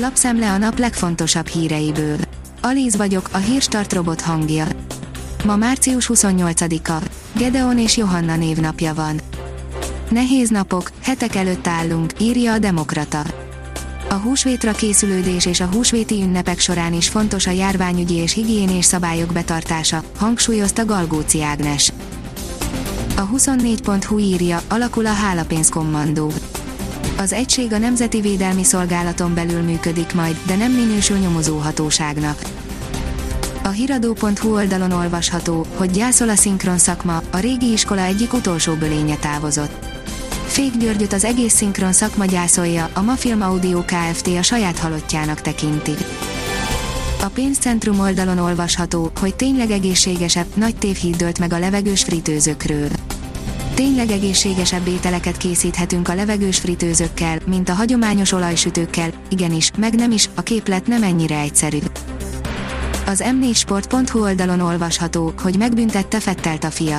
Lapszemle a nap legfontosabb híreiből. Alíz vagyok, a hírstart robot hangja. Ma március 28-a. Gedeon és Johanna névnapja van. Nehéz napok, hetek előtt állunk, írja a Demokrata. A húsvétra készülődés és a húsvéti ünnepek során is fontos a járványügyi és higiénés szabályok betartása, hangsúlyozta Galgóci Ágnes. A 24.hu írja, alakul a hálapénzkommandó. Az egység a Nemzeti Védelmi Szolgálaton belül működik majd, de nem minősül nyomozóhatóságnak. A hiradó.hu oldalon olvasható, hogy gyászol a szinkron szakma, a régi iskola egyik utolsó bölénye távozott. Fék Györgyöt az egész szinkron szakma gyászolja, a Mafilm Audio Kft. a saját halottjának tekinti. A pénzcentrum oldalon olvasható, hogy tényleg egészségesebb, nagy tévhíd dölt meg a levegős fritőzökről. Tényleg egészségesebb ételeket készíthetünk a levegős fritőzökkel, mint a hagyományos olajsütőkkel, igenis, meg nem is, a képlet nem ennyire egyszerű. Az m4sport.hu oldalon olvasható, hogy megbüntette Fettelt a fia.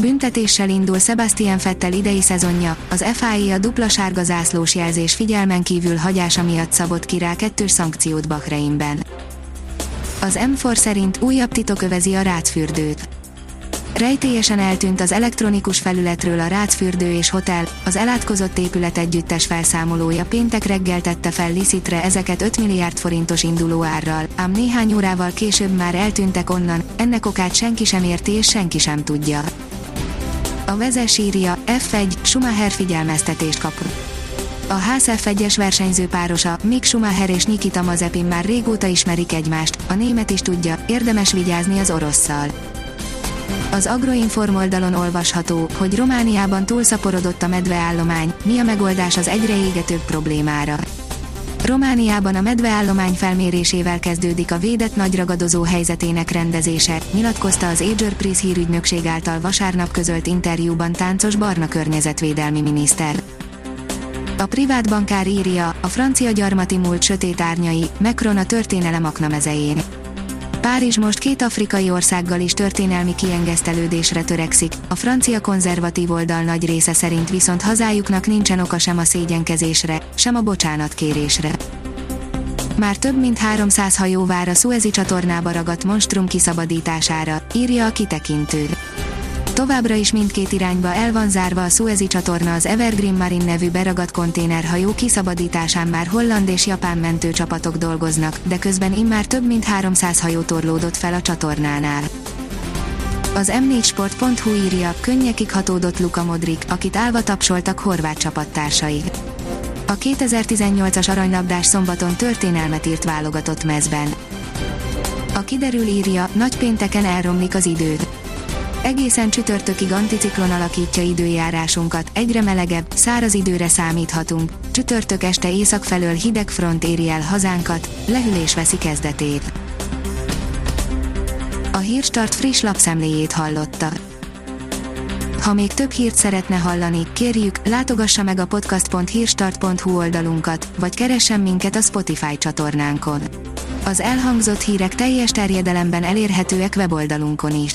Büntetéssel indul Sebastian Fettel idei szezonja, az FIA a dupla sárga zászlós jelzés figyelmen kívül hagyása miatt szabott ki rá kettős szankciót Bahreinben. Az M4 szerint újabb titok övezi a rácfürdőt. Rejtélyesen eltűnt az elektronikus felületről a Rácfürdő és Hotel, az elátkozott épület együttes felszámolója péntek reggel tette fel Licitre ezeket 5 milliárd forintos induló árral, ám néhány órával később már eltűntek onnan, ennek okát senki sem érti és senki sem tudja. A vezes írja, F1, Schumacher figyelmeztetést kap. A ház F1-es versenyző párosa, Mick Schumacher és Nikita Mazepin már régóta ismerik egymást, a német is tudja, érdemes vigyázni az orosszal. Az Agroinform oldalon olvasható, hogy Romániában túlszaporodott a medveállomány, mi a megoldás az egyre égetőbb problémára. Romániában a medveállomány felmérésével kezdődik a védett nagyragadozó helyzetének rendezése, nyilatkozta az Ager Prize hírügynökség által vasárnap közölt interjúban táncos barna környezetvédelmi miniszter. A privát bankár írja, a francia gyarmati múlt sötét árnyai, Macron a történelem aknamezején. Párizs most két afrikai országgal is történelmi kiengesztelődésre törekszik, a francia konzervatív oldal nagy része szerint viszont hazájuknak nincsen oka sem a szégyenkezésre, sem a bocsánatkérésre. Már több mint 300 hajó vár a Suezi csatornába ragadt monstrum kiszabadítására, írja a kitekintő. Továbbra is mindkét irányba el van zárva a Suezi csatorna az Evergreen Marine nevű beragadt konténerhajó kiszabadításán már holland és japán mentőcsapatok dolgoznak, de közben immár több mint 300 hajó torlódott fel a csatornánál. Az m4sport.hu írja, könnyekig hatódott Luka Modric, akit állva tapsoltak horvát csapattársai. A 2018-as aranylabdás szombaton történelmet írt válogatott mezben. A kiderül írja, nagy pénteken elromlik az idő Egészen csütörtökig anticiklon alakítja időjárásunkat, egyre melegebb, száraz időre számíthatunk, csütörtök este észak felől hideg front éri el hazánkat, lehűlés veszi kezdetét. A Hírstart friss lapszemléjét hallotta. Ha még több hírt szeretne hallani, kérjük, látogassa meg a podcast.hírstart.hu oldalunkat, vagy keressen minket a Spotify csatornánkon. Az elhangzott hírek teljes terjedelemben elérhetőek weboldalunkon is.